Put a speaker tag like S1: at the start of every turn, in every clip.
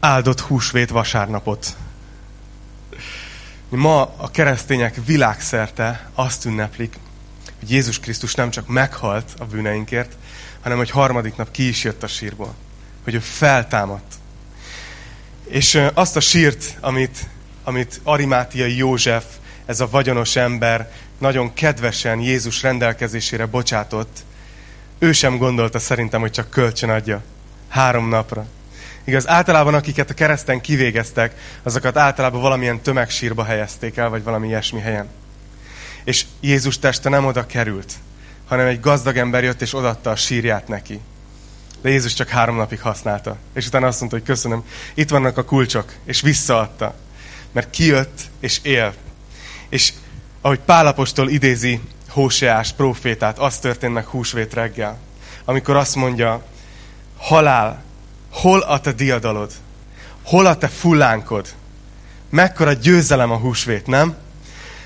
S1: áldott húsvét vasárnapot. Ma a keresztények világszerte azt ünneplik, hogy Jézus Krisztus nem csak meghalt a bűneinkért, hanem hogy harmadik nap ki is jött a sírból. Hogy ő feltámadt. És azt a sírt, amit, amit Arimátiai József, ez a vagyonos ember nagyon kedvesen Jézus rendelkezésére bocsátott, ő sem gondolta szerintem, hogy csak kölcsön adja. Három napra. Igaz, általában akiket a kereszten kivégeztek, azokat általában valamilyen tömegsírba helyezték el, vagy valami ilyesmi helyen. És Jézus teste nem oda került, hanem egy gazdag ember jött és odatta a sírját neki. De Jézus csak három napig használta. És utána azt mondta, hogy köszönöm, itt vannak a kulcsok, és visszaadta. Mert kijött és él. És ahogy Pálapostól idézi Hóseás profétát, az történt meg húsvét reggel, amikor azt mondja, halál, hol a te diadalod? Hol a te fullánkod? Mekkora győzelem a húsvét, nem?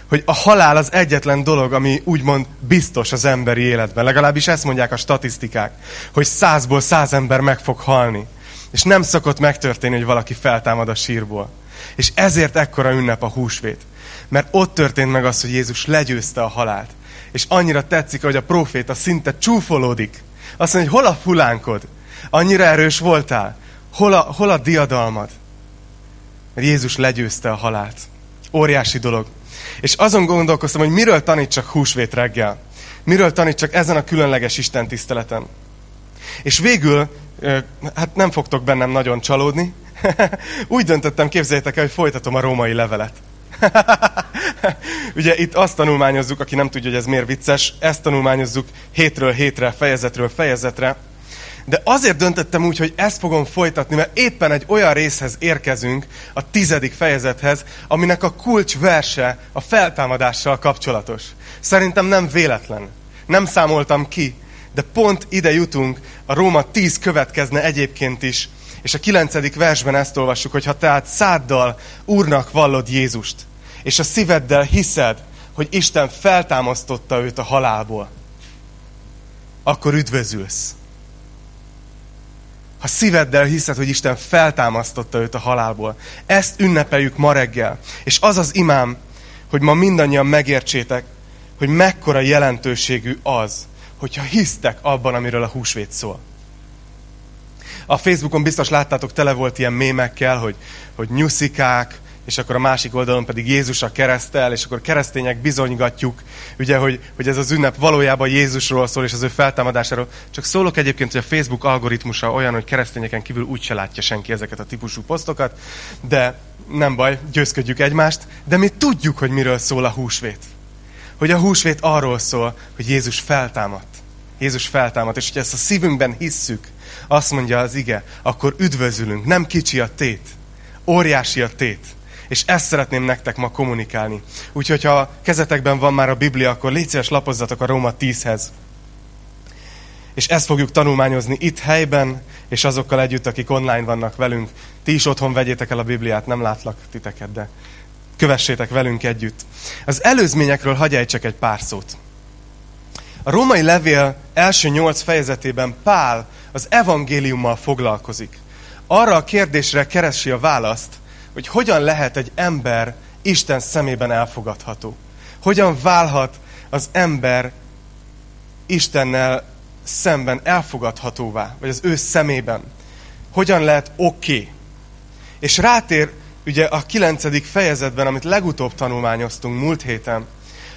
S1: Hogy a halál az egyetlen dolog, ami úgymond biztos az emberi életben. Legalábbis ezt mondják a statisztikák, hogy százból száz ember meg fog halni. És nem szokott megtörténni, hogy valaki feltámad a sírból. És ezért ekkora ünnep a húsvét. Mert ott történt meg az, hogy Jézus legyőzte a halált. És annyira tetszik, hogy a proféta szinte csúfolódik. Azt mondja, hogy hol a fulánkod? Annyira erős voltál? Hol a, hol a diadalmad? Mert Jézus legyőzte a halált. Óriási dolog. És azon gondolkoztam, hogy miről tanítsak húsvét reggel. Miről tanítsak ezen a különleges Isten tiszteleten. És végül, hát nem fogtok bennem nagyon csalódni, úgy döntöttem, képzeljétek el, hogy folytatom a római levelet. Ugye itt azt tanulmányozzuk, aki nem tudja, hogy ez miért vicces, ezt tanulmányozzuk hétről hétre, fejezetről fejezetre, de azért döntöttem úgy, hogy ezt fogom folytatni, mert éppen egy olyan részhez érkezünk, a tizedik fejezethez, aminek a kulcs verse a feltámadással kapcsolatos. Szerintem nem véletlen. Nem számoltam ki, de pont ide jutunk, a Róma 10 következne egyébként is, és a kilencedik versben ezt olvassuk, hogy ha tehát száddal Úrnak vallod Jézust, és a szíveddel hiszed, hogy Isten feltámasztotta őt a halálból, akkor üdvözülsz ha szíveddel hiszed, hogy Isten feltámasztotta őt a halálból. Ezt ünnepeljük ma reggel. És az az imám, hogy ma mindannyian megértsétek, hogy mekkora jelentőségű az, hogyha hisztek abban, amiről a húsvét szól. A Facebookon biztos láttátok, tele volt ilyen mémekkel, hogy, hogy nyuszikák, és akkor a másik oldalon pedig Jézus a keresztel, és akkor keresztények bizonygatjuk, ugye, hogy, hogy ez az ünnep valójában Jézusról szól, és az ő feltámadásáról. Csak szólok egyébként, hogy a Facebook algoritmusa olyan, hogy keresztényeken kívül úgyse látja senki ezeket a típusú posztokat, de nem baj, győzködjük egymást, de mi tudjuk, hogy miről szól a húsvét. Hogy a húsvét arról szól, hogy Jézus feltámadt. Jézus feltámadt, és hogyha ezt a szívünkben hisszük, azt mondja az ige, akkor üdvözülünk. Nem kicsi a tét, óriási a tét. És ezt szeretném nektek ma kommunikálni. Úgyhogy ha kezetekben van már a Biblia, akkor légy szíves, lapozzatok a Róma 10-hez. És ezt fogjuk tanulmányozni itt helyben, és azokkal együtt, akik online vannak velünk. Ti is otthon vegyétek el a Bibliát, nem látlak titeket, de kövessétek velünk együtt. Az előzményekről hagyj csak egy pár szót. A római levél első nyolc fejezetében Pál az evangéliummal foglalkozik. Arra a kérdésre keresi a választ, hogy hogyan lehet egy ember Isten szemében elfogadható. Hogyan válhat az ember Istennel szemben elfogadhatóvá, vagy az ő szemében. Hogyan lehet oké. Okay. És rátér ugye a kilencedik fejezetben, amit legutóbb tanulmányoztunk múlt héten,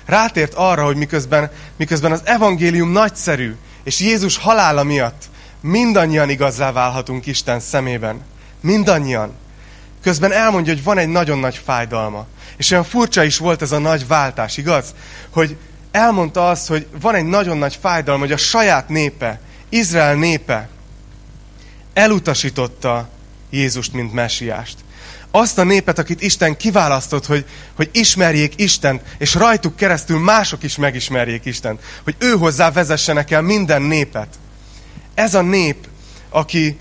S1: rátért arra, hogy miközben, miközben az evangélium nagyszerű, és Jézus halála miatt mindannyian igazzá válhatunk Isten szemében. Mindannyian. Közben elmondja, hogy van egy nagyon nagy fájdalma. És olyan furcsa is volt ez a nagy váltás, igaz? Hogy elmondta azt, hogy van egy nagyon nagy fájdalma, hogy a saját népe, Izrael népe elutasította Jézust, mint mesiást. Azt a népet, akit Isten kiválasztott, hogy, hogy ismerjék Istent, és rajtuk keresztül mások is megismerjék Istent. Hogy ő hozzá vezessenek el minden népet. Ez a nép, aki,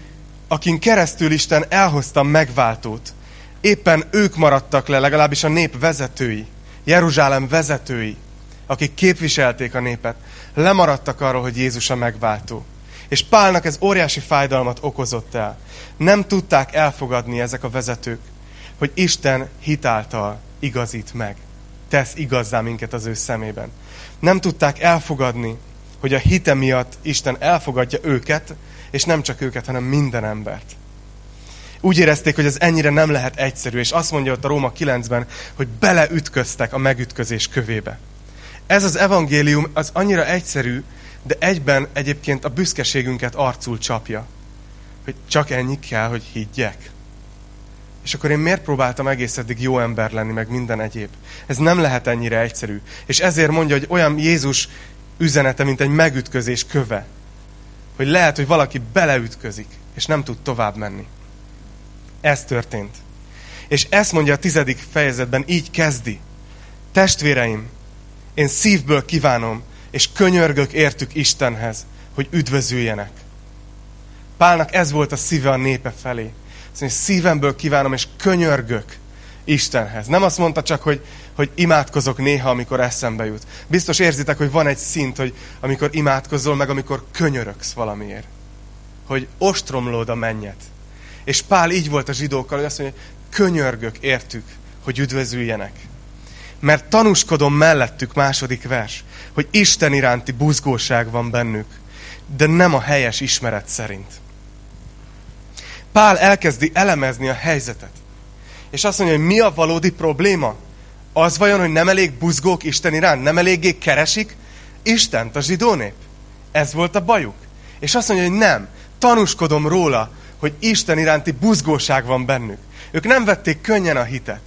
S1: akin keresztül Isten elhozta megváltót, éppen ők maradtak le, legalábbis a nép vezetői, Jeruzsálem vezetői, akik képviselték a népet, lemaradtak arról, hogy Jézus a megváltó. És Pálnak ez óriási fájdalmat okozott el. Nem tudták elfogadni ezek a vezetők, hogy Isten hitáltal igazít meg. Tesz igazzá minket az ő szemében. Nem tudták elfogadni, hogy a hite miatt Isten elfogadja őket, és nem csak őket, hanem minden embert. Úgy érezték, hogy ez ennyire nem lehet egyszerű, és azt mondja ott a Róma 9-ben, hogy beleütköztek a megütközés kövébe. Ez az evangélium az annyira egyszerű, de egyben egyébként a büszkeségünket arcul csapja. Hogy csak ennyi kell, hogy higgyek. És akkor én miért próbáltam egész eddig jó ember lenni, meg minden egyéb? Ez nem lehet ennyire egyszerű. És ezért mondja, hogy olyan Jézus üzenete, mint egy megütközés köve. Hogy lehet, hogy valaki beleütközik, és nem tud tovább menni. Ez történt. És ezt mondja a tizedik fejezetben, így kezdi. Testvéreim, én szívből kívánom, és könyörgök értük Istenhez, hogy üdvözüljenek. Pálnak ez volt a szíve a népe felé. Szóval szívemből kívánom, és könyörgök Istenhez. Nem azt mondta csak, hogy, hogy imádkozok néha, amikor eszembe jut. Biztos érzitek, hogy van egy szint, hogy amikor imádkozol, meg amikor könyörögsz valamiért. Hogy ostromlód a mennyet. És Pál így volt a zsidókkal, hogy azt mondja, könyörgök értük, hogy üdvözüljenek. Mert tanúskodom mellettük, második vers, hogy Isten iránti buzgóság van bennük, de nem a helyes ismeret szerint. Pál elkezdi elemezni a helyzetet. És azt mondja, hogy mi a valódi probléma? Az vajon, hogy nem elég buzgók Isten iránt? Nem eléggé keresik Istent, a zsidó nép? Ez volt a bajuk. És azt mondja, hogy nem. Tanúskodom róla, hogy Isten iránti buzgóság van bennük. Ők nem vették könnyen a hitet,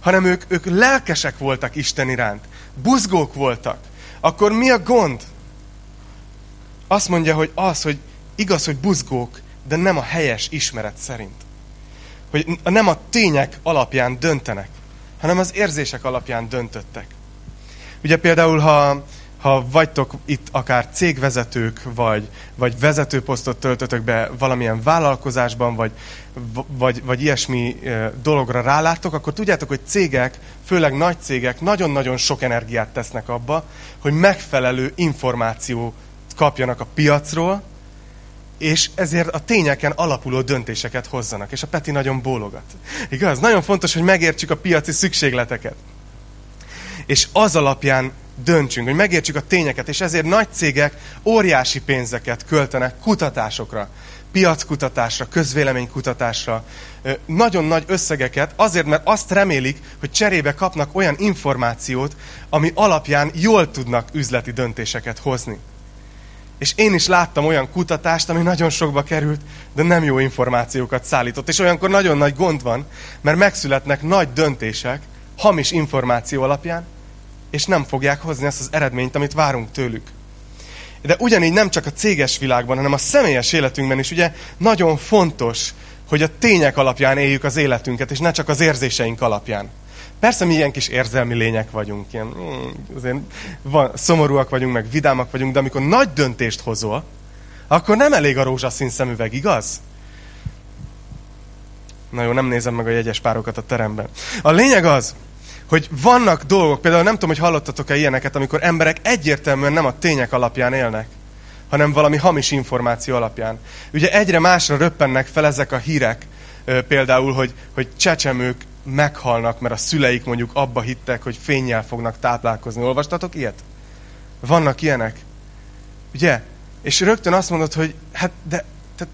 S1: hanem ők, ők lelkesek voltak Isten iránt. Buzgók voltak. Akkor mi a gond? Azt mondja, hogy az, hogy igaz, hogy buzgók, de nem a helyes ismeret szerint. Hogy nem a tények alapján döntenek, hanem az érzések alapján döntöttek. Ugye például, ha ha vagytok itt akár cégvezetők, vagy, vagy vezetőposztot töltötök be valamilyen vállalkozásban, vagy, vagy, vagy ilyesmi dologra ráláttok, akkor tudjátok, hogy cégek, főleg nagy cégek nagyon-nagyon sok energiát tesznek abba, hogy megfelelő információt kapjanak a piacról, és ezért a tényeken alapuló döntéseket hozzanak. És a Peti nagyon bólogat. Igaz? Nagyon fontos, hogy megértsük a piaci szükségleteket. És az alapján döntsünk, hogy megértsük a tényeket, és ezért nagy cégek óriási pénzeket költenek kutatásokra, piackutatásra, közvéleménykutatásra, nagyon nagy összegeket, azért, mert azt remélik, hogy cserébe kapnak olyan információt, ami alapján jól tudnak üzleti döntéseket hozni. És én is láttam olyan kutatást, ami nagyon sokba került, de nem jó információkat szállított. És olyankor nagyon nagy gond van, mert megszületnek nagy döntések hamis információ alapján, és nem fogják hozni azt az eredményt, amit várunk tőlük. De ugyanígy nem csak a céges világban, hanem a személyes életünkben is ugye nagyon fontos, hogy a tények alapján éljük az életünket, és ne csak az érzéseink alapján. Persze mi ilyen kis érzelmi lények vagyunk, ilyen, mm, azért van, szomorúak vagyunk, meg vidámak vagyunk, de amikor nagy döntést hozol, akkor nem elég a rózsaszín szemüveg, igaz? Na jó, nem nézem meg a jegyes párokat a teremben. A lényeg az, hogy vannak dolgok, például nem tudom, hogy hallottatok-e ilyeneket, amikor emberek egyértelműen nem a tények alapján élnek, hanem valami hamis információ alapján. Ugye egyre másra röppennek fel ezek a hírek, például, hogy, hogy csecsemők meghalnak, mert a szüleik mondjuk abba hittek, hogy fényjel fognak táplálkozni. Olvastatok ilyet? Vannak ilyenek. Ugye? És rögtön azt mondod, hogy hát de tehát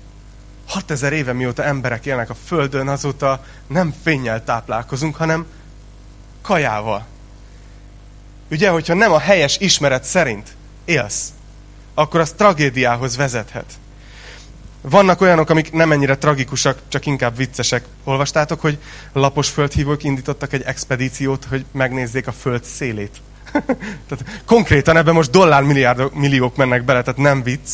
S1: 6000 éve mióta emberek élnek a Földön, azóta nem fényjel táplálkozunk, hanem kajával. Ugye, hogyha nem a helyes ismeret szerint élsz, akkor az tragédiához vezethet. Vannak olyanok, amik nem ennyire tragikusak, csak inkább viccesek. Olvastátok, hogy lapos földhívók indítottak egy expedíciót, hogy megnézzék a föld szélét. tehát konkrétan ebben most dollármilliárdok, milliók mennek bele, tehát nem vicc.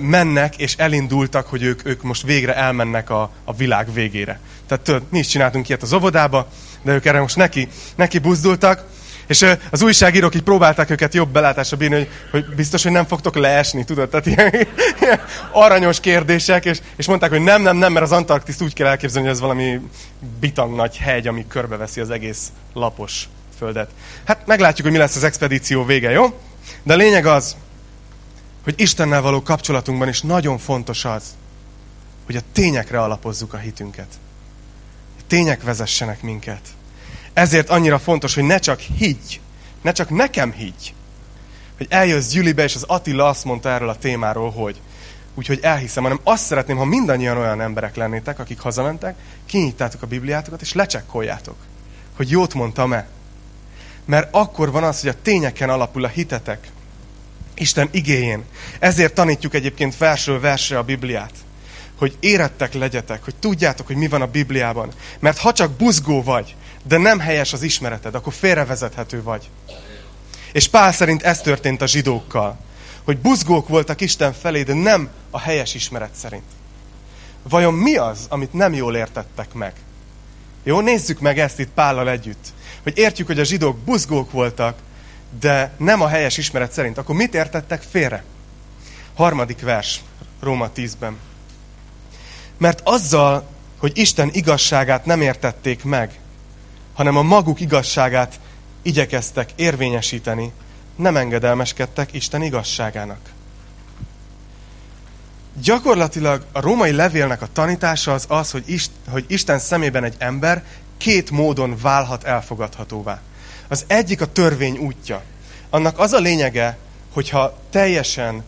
S1: Mennek és elindultak, hogy ők, ők most végre elmennek a, a világ végére. Tehát tudod, mi is csináltunk ilyet az óvodába, de ők erre most neki, neki buzdultak, és az újságírók így próbálták őket jobb belátásra bírni, hogy, hogy biztos, hogy nem fogtok leesni, tudod? Tehát ilyen, ilyen aranyos kérdések, és, és mondták, hogy nem, nem, nem, mert az Antarktiszt úgy kell elképzelni, hogy ez valami bitang nagy hegy, ami körbeveszi az egész lapos földet. Hát meglátjuk, hogy mi lesz az expedíció vége, jó? De a lényeg az, hogy Istennel való kapcsolatunkban is nagyon fontos az, hogy a tényekre alapozzuk a hitünket. A tények vezessenek minket. Ezért annyira fontos, hogy ne csak higgy, ne csak nekem higgy, hogy eljössz Gyülibe, és az Attila azt mondta erről a témáról, hogy úgyhogy elhiszem, hanem azt szeretném, ha mindannyian olyan emberek lennétek, akik hazamentek, kinyittátok a Bibliátokat, és lecsekkoljátok, hogy jót mondtam-e. Mert akkor van az, hogy a tényeken alapul a hitetek. Isten igéjén. Ezért tanítjuk egyébként versről versre a Bibliát. Hogy érettek legyetek, hogy tudjátok, hogy mi van a Bibliában. Mert ha csak buzgó vagy, de nem helyes az ismereted, akkor félrevezethető vagy. És Pál szerint ez történt a zsidókkal. Hogy buzgók voltak Isten felé, de nem a helyes ismeret szerint. Vajon mi az, amit nem jól értettek meg? Jó, nézzük meg ezt itt Pállal együtt. Hogy értjük, hogy a zsidók buzgók voltak, de nem a helyes ismeret szerint. Akkor mit értettek félre? Harmadik vers, Róma 10-ben. Mert azzal, hogy Isten igazságát nem értették meg, hanem a maguk igazságát igyekeztek érvényesíteni, nem engedelmeskedtek Isten igazságának. Gyakorlatilag a római levélnek a tanítása az az, hogy, Ist, hogy Isten szemében egy ember két módon válhat elfogadhatóvá. Az egyik a törvény útja. Annak az a lényege, hogyha teljesen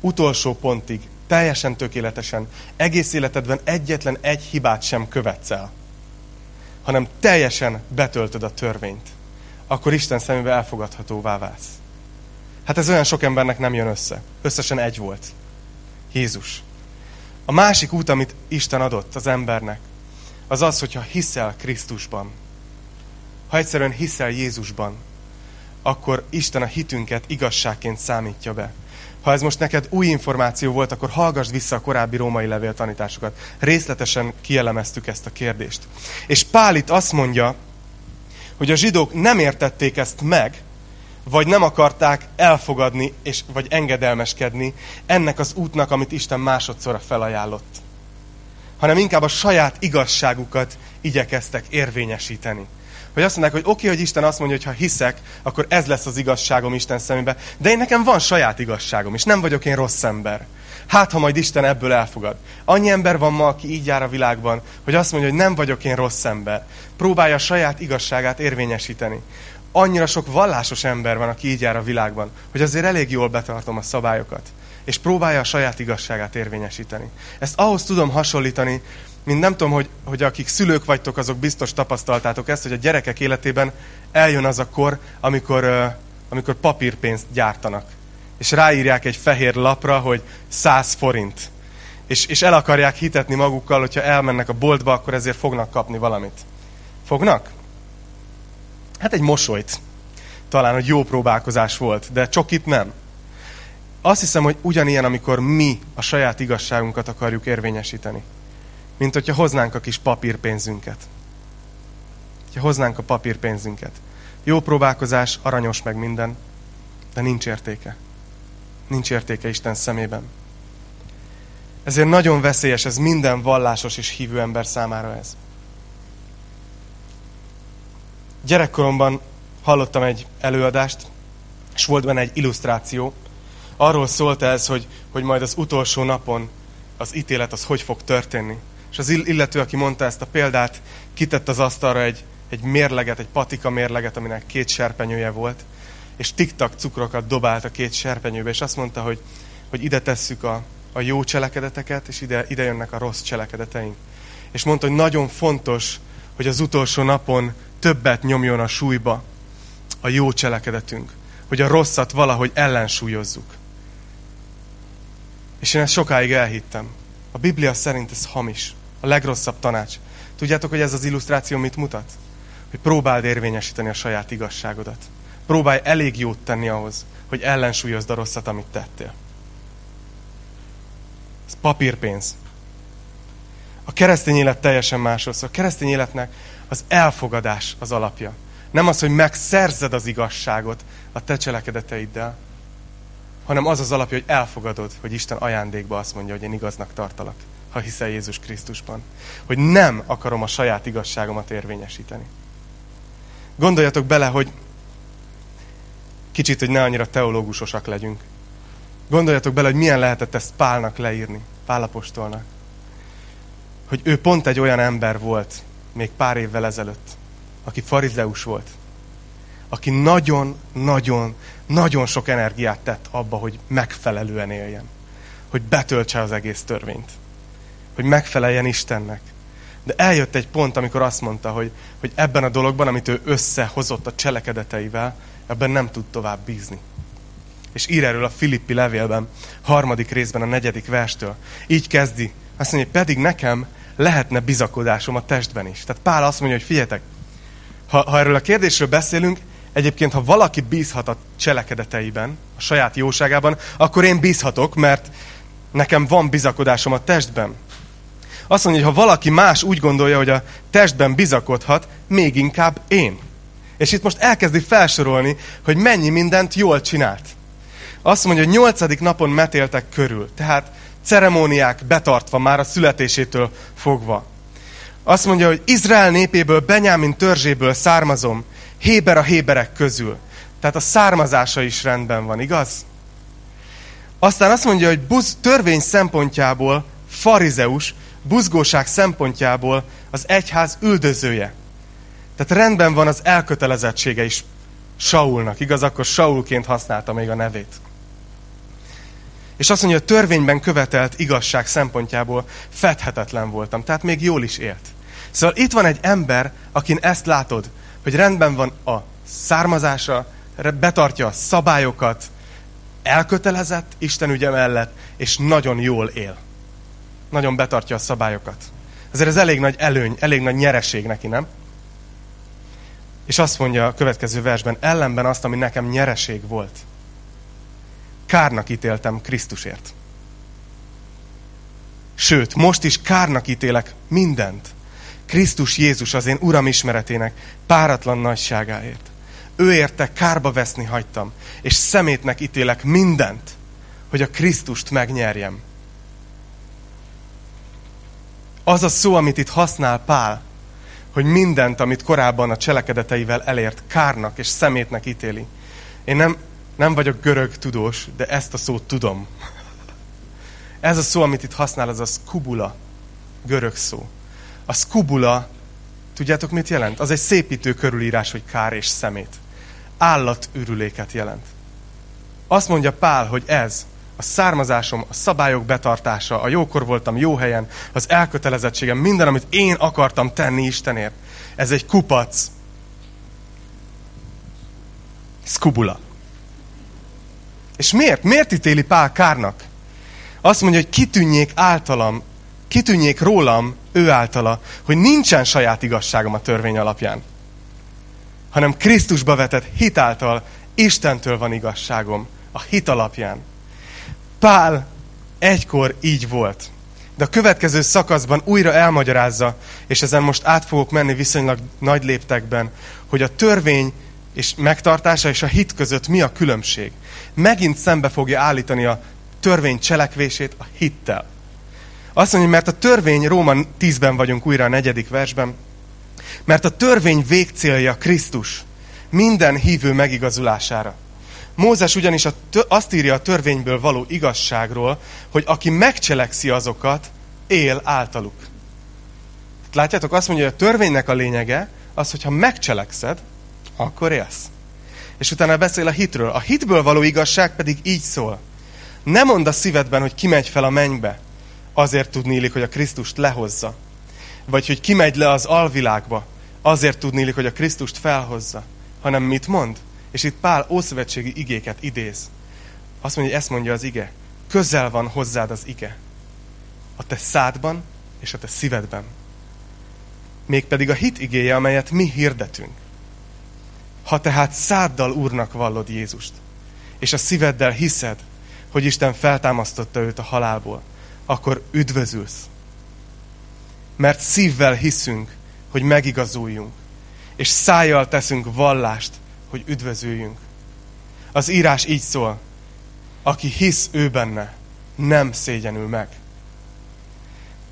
S1: utolsó pontig, teljesen tökéletesen, egész életedben egyetlen egy hibát sem követsz el, hanem teljesen betöltöd a törvényt, akkor Isten szemébe elfogadhatóvá válsz. Hát ez olyan sok embernek nem jön össze. Összesen egy volt. Jézus. A másik út, amit Isten adott az embernek, az az, hogyha hiszel Krisztusban. Ha egyszerűen hiszel Jézusban, akkor Isten a hitünket igazságként számítja be. Ha ez most neked új információ volt, akkor hallgass vissza a korábbi római levél tanításokat. Részletesen kielemeztük ezt a kérdést. És Pál itt azt mondja, hogy a zsidók nem értették ezt meg, vagy nem akarták elfogadni, és, vagy engedelmeskedni ennek az útnak, amit Isten másodszorra felajánlott. Hanem inkább a saját igazságukat igyekeztek érvényesíteni. Hogy azt mondják, hogy oké, okay, hogy Isten azt mondja, hogy ha hiszek, akkor ez lesz az igazságom Isten szemébe. De én nekem van saját igazságom, és nem vagyok én rossz ember. Hát, ha majd Isten ebből elfogad. Annyi ember van ma, aki így jár a világban, hogy azt mondja, hogy nem vagyok én rossz ember. Próbálja a saját igazságát érvényesíteni annyira sok vallásos ember van, aki így jár a világban, hogy azért elég jól betartom a szabályokat, és próbálja a saját igazságát érvényesíteni. Ezt ahhoz tudom hasonlítani, mint nem tudom, hogy, hogy akik szülők vagytok, azok biztos tapasztaltátok ezt, hogy a gyerekek életében eljön az a kor, amikor, amikor papírpénzt gyártanak. És ráírják egy fehér lapra, hogy 100 forint. És, és el akarják hitetni magukkal, hogyha elmennek a boltba, akkor ezért fognak kapni valamit. Fognak? Hát egy mosolyt. Talán, hogy jó próbálkozás volt, de csokit nem. Azt hiszem, hogy ugyanilyen, amikor mi a saját igazságunkat akarjuk érvényesíteni. Mint hogyha hoznánk a kis papírpénzünket. Ha hoznánk a papírpénzünket. Jó próbálkozás, aranyos meg minden, de nincs értéke. Nincs értéke Isten szemében. Ezért nagyon veszélyes ez minden vallásos és hívő ember számára ez. Gyerekkoromban hallottam egy előadást, és volt benne egy illusztráció. Arról szólt ez, hogy, hogy majd az utolsó napon az ítélet az hogy fog történni. És az illető, aki mondta ezt a példát, kitett az asztalra egy, egy mérleget, egy patika mérleget, aminek két serpenyője volt, és tiktak cukrokat dobált a két serpenyőbe, és azt mondta, hogy, hogy ide tesszük a, a jó cselekedeteket, és ide, ide jönnek a rossz cselekedeteink. És mondta, hogy nagyon fontos, hogy az utolsó napon többet nyomjon a súlyba a jó cselekedetünk, hogy a rosszat valahogy ellensúlyozzuk. És én ezt sokáig elhittem. A Biblia szerint ez hamis. A legrosszabb tanács. Tudjátok, hogy ez az illusztráció mit mutat? Hogy próbáld érvényesíteni a saját igazságodat. Próbálj elég jót tenni ahhoz, hogy ellensúlyozd a rosszat, amit tettél. Ez papírpénz. A keresztény élet teljesen másról szól. A keresztény életnek az elfogadás az alapja. Nem az, hogy megszerzed az igazságot a te cselekedeteiddel, hanem az az alapja, hogy elfogadod, hogy Isten ajándékba azt mondja, hogy én igaznak tartalak, ha hiszel Jézus Krisztusban. Hogy nem akarom a saját igazságomat érvényesíteni. Gondoljatok bele, hogy kicsit, hogy ne annyira teológusosak legyünk. Gondoljatok bele, hogy milyen lehetett ezt Pálnak leírni, Pálapostolnak. Hogy ő pont egy olyan ember volt, még pár évvel ezelőtt, aki farizeus volt, aki nagyon-nagyon, nagyon sok energiát tett abba, hogy megfelelően éljen. Hogy betöltse az egész törvényt. Hogy megfeleljen Istennek. De eljött egy pont, amikor azt mondta, hogy, hogy ebben a dologban, amit ő összehozott a cselekedeteivel, ebben nem tud tovább bízni. És ír erről a Filippi levélben, harmadik részben, a negyedik verstől. Így kezdi. Azt mondja, pedig nekem lehetne bizakodásom a testben is. Tehát Pál azt mondja, hogy figyeljetek, ha, ha erről a kérdésről beszélünk, egyébként, ha valaki bízhat a cselekedeteiben, a saját jóságában, akkor én bízhatok, mert nekem van bizakodásom a testben. Azt mondja, hogy ha valaki más úgy gondolja, hogy a testben bizakodhat, még inkább én. És itt most elkezdi felsorolni, hogy mennyi mindent jól csinált. Azt mondja, hogy nyolcadik napon metéltek körül. Tehát ceremóniák betartva már a születésétől fogva. Azt mondja, hogy Izrael népéből, Benyámin törzséből származom, Héber a héberek közül. Tehát a származása is rendben van, igaz? Aztán azt mondja, hogy buz, törvény szempontjából farizeus, buzgóság szempontjából az egyház üldözője. Tehát rendben van az elkötelezettsége is Saulnak, igaz? Akkor Saulként használta még a nevét. És azt mondja, hogy a törvényben követelt igazság szempontjából fedhetetlen voltam. Tehát még jól is élt. Szóval itt van egy ember, akin ezt látod, hogy rendben van a származása, betartja a szabályokat, elkötelezett Isten ügye mellett, és nagyon jól él. Nagyon betartja a szabályokat. Ezért ez elég nagy előny, elég nagy nyereség neki, nem? És azt mondja a következő versben, ellenben azt, ami nekem nyereség volt. Kárnak ítéltem Krisztusért. Sőt, most is kárnak ítélek mindent. Krisztus Jézus az én Uram ismeretének páratlan nagyságáért. Ő érte kárba veszni hagytam, és szemétnek ítélek mindent, hogy a Krisztust megnyerjem. Az a szó, amit itt használ Pál, hogy mindent, amit korábban a cselekedeteivel elért, kárnak és szemétnek ítéli. Én nem, nem vagyok görög tudós, de ezt a szót tudom. Ez a szó, amit itt használ, az a skubula, görög szó. A skubula, tudjátok mit jelent? Az egy szépítő körülírás, hogy kár és szemét. Állatürüléket jelent. Azt mondja Pál, hogy ez, a származásom, a szabályok betartása, a jókor voltam jó helyen, az elkötelezettségem, minden, amit én akartam tenni Istenért. Ez egy kupac. Skubula. És miért? Miért ítéli Pál kárnak? Azt mondja, hogy kitűnjék általam, kitűnjék rólam ő általa, hogy nincsen saját igazságom a törvény alapján, hanem Krisztusba vetett hit által Istentől van igazságom, a hit alapján. Pál egykor így volt. De a következő szakaszban újra elmagyarázza, és ezen most át fogok menni viszonylag nagy léptekben, hogy a törvény és megtartása és a hit között mi a különbség. Megint szembe fogja állítani a törvény cselekvését a hittel. Azt mondja, mert a törvény, Róma 10-ben vagyunk újra a negyedik versben, mert a törvény végcélja Krisztus minden hívő megigazulására. Mózes ugyanis a, azt írja a törvényből való igazságról, hogy aki megcselekszi azokat, él általuk. Látjátok, azt mondja, hogy a törvénynek a lényege az, hogyha megcselekszed, akkor élsz. És utána beszél a hitről. A hitből való igazság pedig így szól. Nem mondd a szívedben, hogy kimegy fel a mennybe, azért tudnélik, hogy a Krisztust lehozza. Vagy hogy kimegy le az alvilágba, azért tudnélik, hogy a Krisztust felhozza. Hanem mit mond? És itt Pál ószövetségi igéket idéz. Azt mondja, hogy ezt mondja az ige. Közel van hozzád az ige. A te szádban és a te szívedben. Mégpedig a hit igéje, amelyet mi hirdetünk. Ha tehát száddal Úrnak vallod Jézust, és a szíveddel hiszed, hogy Isten feltámasztotta őt a halálból, akkor üdvözülsz. Mert szívvel hiszünk, hogy megigazuljunk, és szájjal teszünk vallást, hogy üdvözüljünk. Az írás így szól, aki hisz ő benne, nem szégyenül meg.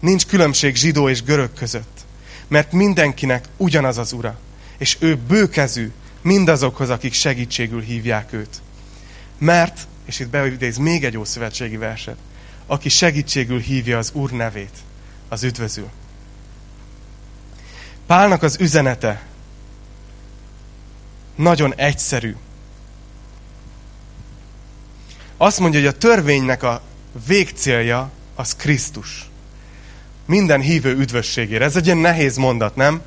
S1: Nincs különbség zsidó és görög között, mert mindenkinek ugyanaz az ura, és ő bőkezű mindazokhoz, akik segítségül hívják őt. Mert és itt beidéz még egy ószövetségi verset, aki segítségül hívja az Úr nevét, az üdvözül. Pálnak az üzenete nagyon egyszerű. Azt mondja, hogy a törvénynek a végcélja az Krisztus. Minden hívő üdvösségére. Ez egy ilyen nehéz mondat, nem?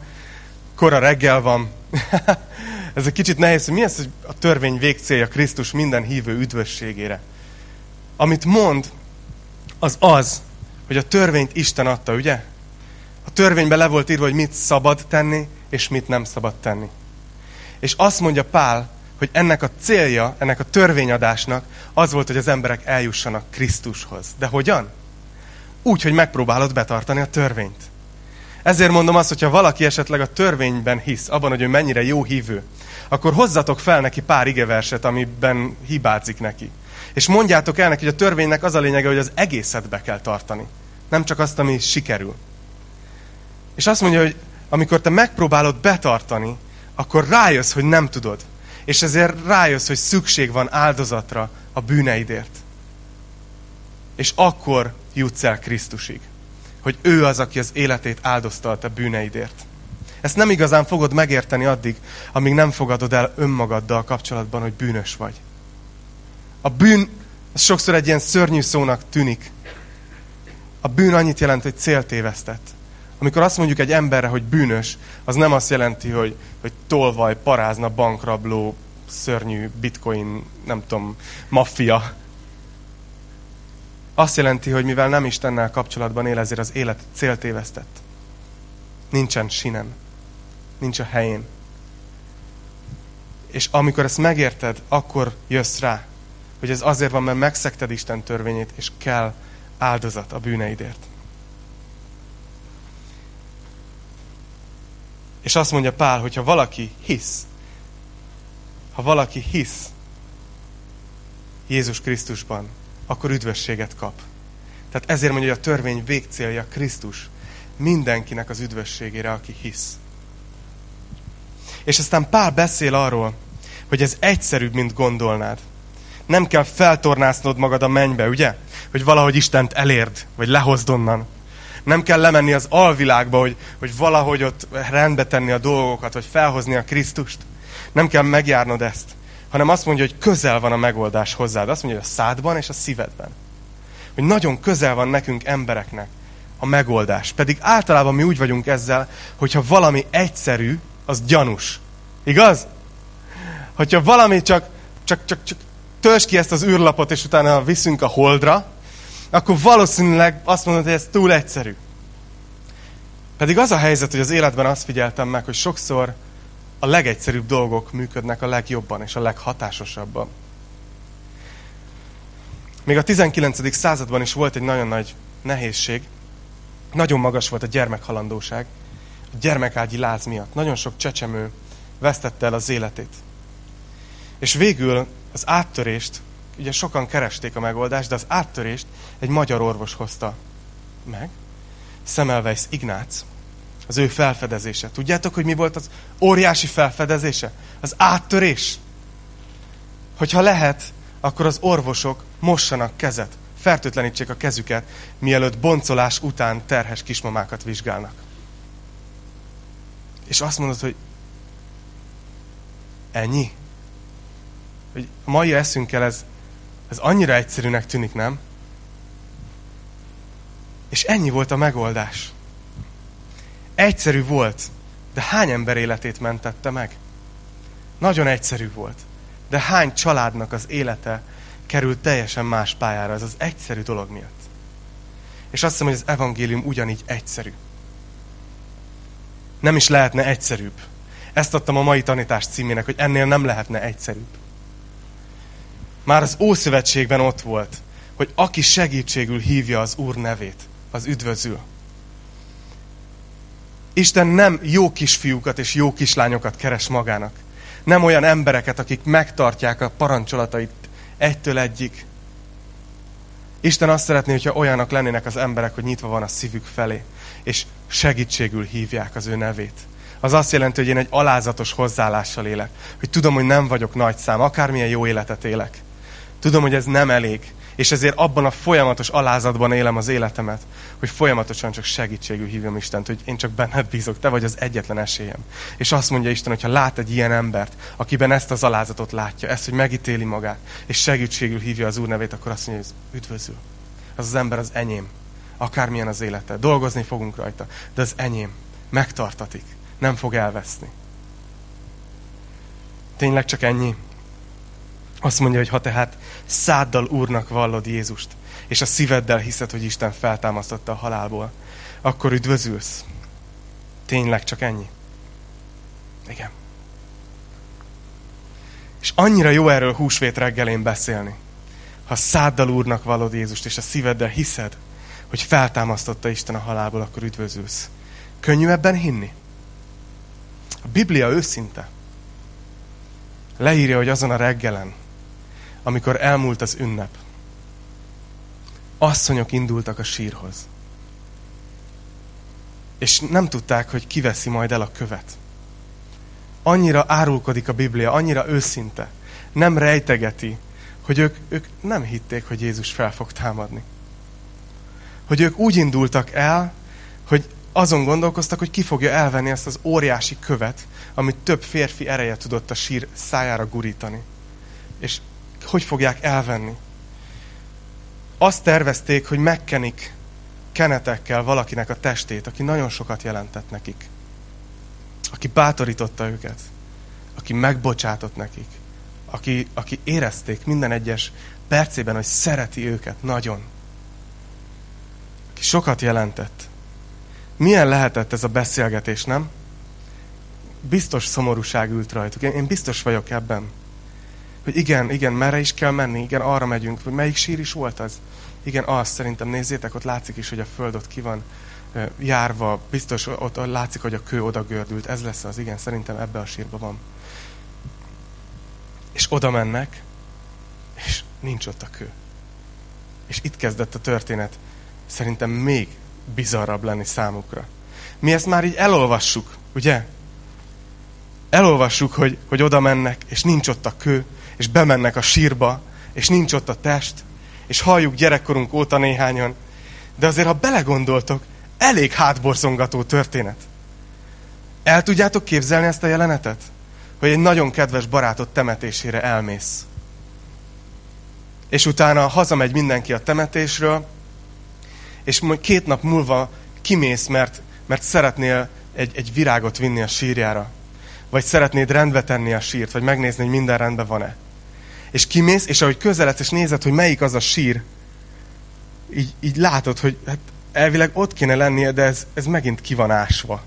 S1: Kora reggel van. Ez egy kicsit nehéz, mi az, hogy a törvény végcélja Krisztus minden hívő üdvösségére. Amit mond, az az, hogy a törvényt Isten adta, ugye? A törvényben le volt írva, hogy mit szabad tenni, és mit nem szabad tenni. És azt mondja Pál, hogy ennek a célja, ennek a törvényadásnak az volt, hogy az emberek eljussanak Krisztushoz. De hogyan? Úgy, hogy megpróbálod betartani a törvényt. Ezért mondom azt, hogyha valaki esetleg a törvényben hisz, abban, hogy ő mennyire jó hívő, akkor hozzatok fel neki pár igeverset, amiben hibázik neki. És mondjátok el neki, hogy a törvénynek az a lényege, hogy az egészet be kell tartani. Nem csak azt, ami sikerül. És azt mondja, hogy amikor te megpróbálod betartani, akkor rájössz, hogy nem tudod. És ezért rájössz, hogy szükség van áldozatra a bűneidért. És akkor jutsz el Krisztusig. Hogy ő az, aki az életét áldozta a bűneidért. Ezt nem igazán fogod megérteni addig, amíg nem fogadod el önmagaddal kapcsolatban, hogy bűnös vagy. A bűn az sokszor egy ilyen szörnyű szónak tűnik. A bűn annyit jelent, hogy céltévesztett. Amikor azt mondjuk egy emberre, hogy bűnös, az nem azt jelenti, hogy, hogy tolvaj, parázna, bankrabló, szörnyű bitcoin, nem tudom, maffia. Azt jelenti, hogy mivel nem Istennel kapcsolatban él, ezért az élet céltévesztett. Nincsen sinem. Nincs a helyén. És amikor ezt megérted, akkor jössz rá, hogy ez azért van, mert megszekted Isten törvényét, és kell áldozat a bűneidért. És azt mondja Pál, hogy ha valaki hisz, ha valaki hisz Jézus Krisztusban, akkor üdvösséget kap. Tehát ezért mondja, hogy a törvény végcélja Krisztus mindenkinek az üdvösségére, aki hisz. És aztán Pál beszél arról, hogy ez egyszerűbb, mint gondolnád. Nem kell feltornásznod magad a mennybe, ugye? Hogy valahogy Istent elérd, vagy lehozd onnan. Nem kell lemenni az alvilágba, hogy, hogy valahogy ott rendbe tenni a dolgokat, vagy felhozni a Krisztust. Nem kell megjárnod ezt, hanem azt mondja, hogy közel van a megoldás hozzád. Azt mondja, hogy a szádban és a szívedben. Hogy nagyon közel van nekünk embereknek a megoldás. Pedig általában mi úgy vagyunk ezzel, hogyha valami egyszerű, az gyanús. Igaz? Hogyha valami csak, csak, csak, csak törs ki ezt az űrlapot, és utána viszünk a holdra, akkor valószínűleg azt mondod, hogy ez túl egyszerű. Pedig az a helyzet, hogy az életben azt figyeltem meg, hogy sokszor a legegyszerűbb dolgok működnek a legjobban és a leghatásosabban. Még a 19. században is volt egy nagyon nagy nehézség. Nagyon magas volt a gyermekhalandóság. A gyermekágyi láz miatt. Nagyon sok csecsemő vesztette el az életét. És végül az áttörést ugye sokan keresték a megoldást, de az áttörést egy magyar orvos hozta meg. Semmelweis Ignác, az ő felfedezése. Tudjátok, hogy mi volt az óriási felfedezése? Az áttörés. Hogyha lehet, akkor az orvosok mossanak kezet, fertőtlenítsék a kezüket, mielőtt boncolás után terhes kismamákat vizsgálnak. És azt mondod, hogy ennyi? Hogy a mai eszünkkel ez ez annyira egyszerűnek tűnik, nem? És ennyi volt a megoldás. Egyszerű volt, de hány ember életét mentette meg? Nagyon egyszerű volt. De hány családnak az élete került teljesen más pályára ez az egyszerű dolog miatt? És azt hiszem, hogy az evangélium ugyanígy egyszerű. Nem is lehetne egyszerűbb. Ezt adtam a mai tanítás címének, hogy ennél nem lehetne egyszerűbb már az Ószövetségben ott volt, hogy aki segítségül hívja az Úr nevét, az üdvözül. Isten nem jó kisfiúkat és jó kislányokat keres magának. Nem olyan embereket, akik megtartják a parancsolatait egytől egyik. Isten azt szeretné, hogyha olyanok lennének az emberek, hogy nyitva van a szívük felé, és segítségül hívják az ő nevét. Az azt jelenti, hogy én egy alázatos hozzáállással élek. Hogy tudom, hogy nem vagyok nagy szám, akármilyen jó életet élek Tudom, hogy ez nem elég. És ezért abban a folyamatos alázatban élem az életemet, hogy folyamatosan csak segítségül hívjam Istent, hogy én csak benned bízok, te vagy az egyetlen esélyem. És azt mondja Isten, hogy ha lát egy ilyen embert, akiben ezt az alázatot látja, ezt, hogy megítéli magát, és segítségül hívja az Úr nevét, akkor azt mondja, hogy üdvözül. Az az ember az enyém. Akármilyen az élete. Dolgozni fogunk rajta, de az enyém. Megtartatik. Nem fog elveszni. Tényleg csak ennyi? Azt mondja, hogy ha tehát száddal Úrnak vallod Jézust, és a szíveddel hiszed, hogy Isten feltámasztotta a halálból, akkor üdvözülsz. Tényleg csak ennyi? Igen. És annyira jó erről húsvét reggelén beszélni. Ha száddal Úrnak vallod Jézust, és a szíveddel hiszed, hogy feltámasztotta Isten a halálból, akkor üdvözülsz. Könnyű ebben hinni? A Biblia őszinte. Leírja, hogy azon a reggelen, amikor elmúlt az ünnep, asszonyok indultak a sírhoz. És nem tudták, hogy kiveszi majd el a követ. Annyira árulkodik a Biblia, annyira őszinte. Nem rejtegeti, hogy ők, ők nem hitték, hogy Jézus fel fog támadni. Hogy ők úgy indultak el, hogy azon gondolkoztak, hogy ki fogja elvenni ezt az óriási követ, amit több férfi ereje tudott a sír szájára gurítani. És hogy fogják elvenni. Azt tervezték, hogy megkenik kenetekkel valakinek a testét, aki nagyon sokat jelentett nekik. Aki bátorította őket. Aki megbocsátott nekik. Aki, aki érezték minden egyes percében, hogy szereti őket nagyon. Aki sokat jelentett. Milyen lehetett ez a beszélgetés, nem? Biztos szomorúság ült rajtuk. Én, én biztos vagyok ebben hogy igen, igen, merre is kell menni, igen, arra megyünk, vagy melyik sír is volt az? Igen, az szerintem nézzétek, ott látszik is, hogy a föld ott ki van járva, biztos ott látszik, hogy a kő oda gördült, ez lesz az, igen, szerintem ebbe a sírba van. És oda mennek, és nincs ott a kő. És itt kezdett a történet szerintem még bizarrabb lenni számukra. Mi ezt már így elolvassuk, ugye? Elolvassuk, hogy, hogy oda mennek, és nincs ott a kő, és bemennek a sírba, és nincs ott a test, és halljuk gyerekkorunk óta néhányan, de azért, ha belegondoltok, elég hátborzongató történet. El tudjátok képzelni ezt a jelenetet? Hogy egy nagyon kedves barátod temetésére elmész. És utána hazamegy mindenki a temetésről, és majd két nap múlva kimész, mert, mert szeretnél egy, egy virágot vinni a sírjára. Vagy szeretnéd rendbe tenni a sírt, vagy megnézni, hogy minden rendben van-e és kimész, és ahogy közeledsz, és nézed, hogy melyik az a sír, így, így látod, hogy hát elvileg ott kéne lennie, de ez, ez megint ki van ásva.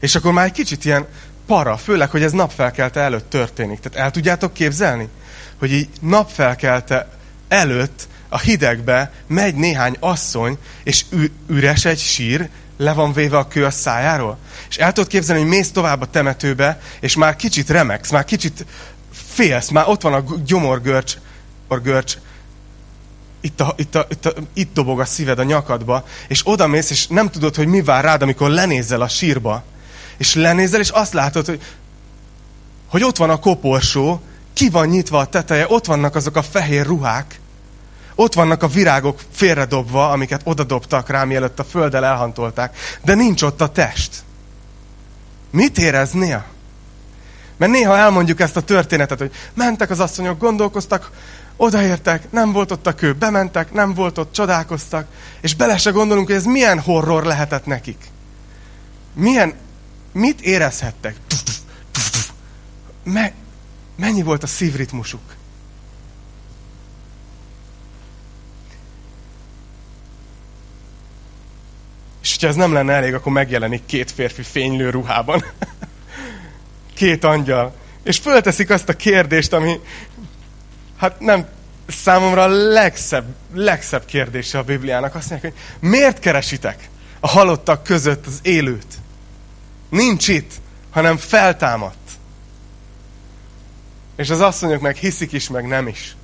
S1: És akkor már egy kicsit ilyen para, főleg, hogy ez napfelkelte előtt történik. Tehát el tudjátok képzelni, hogy így napfelkelte előtt a hidegbe megy néhány asszony, és ü- üres egy sír, le van véve a kő a szájáról. És el tudod képzelni, hogy mész tovább a temetőbe, és már kicsit remegsz, már kicsit félsz, már ott van a gyomorgörcs, görcs, itt, a, itt, a, itt, a, itt dobog a szíved a nyakadba, és oda mész, és nem tudod, hogy mi vár rád, amikor lenézel a sírba. És lenézel, és azt látod, hogy, hogy ott van a koporsó, ki van nyitva a teteje, ott vannak azok a fehér ruhák, ott vannak a virágok félredobva, amiket odadobtak rá, mielőtt a földdel elhantolták, de nincs ott a test. Mit éreznél? Mert néha elmondjuk ezt a történetet, hogy mentek az asszonyok, gondolkoztak, odaértek, nem volt ott a kő, bementek, nem volt ott, csodálkoztak, és bele se gondolunk, hogy ez milyen horror lehetett nekik. Milyen, mit érezhettek? Me, mennyi volt a szívritmusuk? És hogyha ez nem lenne elég, akkor megjelenik két férfi fénylő ruhában. két angyal. És fölteszik azt a kérdést, ami hát nem számomra a legszebb, legszebb kérdése a Bibliának. Azt mondják, hogy miért keresitek a halottak között az élőt? Nincs itt, hanem feltámadt. És az asszonyok meg hiszik is, meg nem is.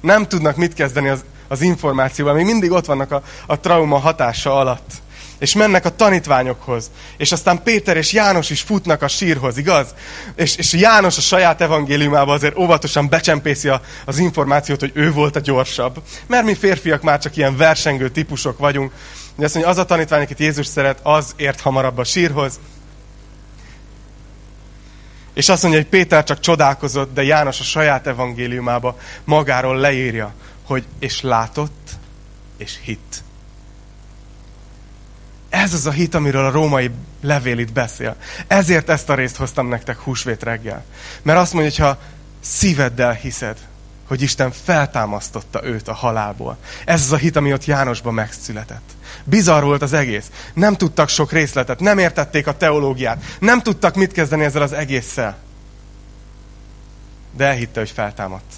S1: Nem tudnak mit kezdeni az, az információval, még mindig ott vannak a, a trauma hatása alatt. És mennek a tanítványokhoz, és aztán Péter és János is futnak a sírhoz, igaz? És, és János a saját evangéliumában azért óvatosan becsempészi a, az információt, hogy ő volt a gyorsabb. Mert mi férfiak már csak ilyen versengő típusok vagyunk. Ugye azt mondja, az a tanítvány, akit Jézus szeret, az ért hamarabb a sírhoz. És azt mondja, hogy Péter csak csodálkozott, de János a saját evangéliumába magáról leírja, hogy és látott, és hitt. Ez az a hit, amiről a római levél itt beszél. Ezért ezt a részt hoztam nektek húsvét reggel. Mert azt mondja, hogy ha szíveddel hiszed, hogy Isten feltámasztotta őt a halálból. Ez az a hit, ami ott Jánosban megszületett. Bizarr volt az egész. Nem tudtak sok részletet, nem értették a teológiát, nem tudtak mit kezdeni ezzel az egésszel. De elhitte, hogy feltámadt.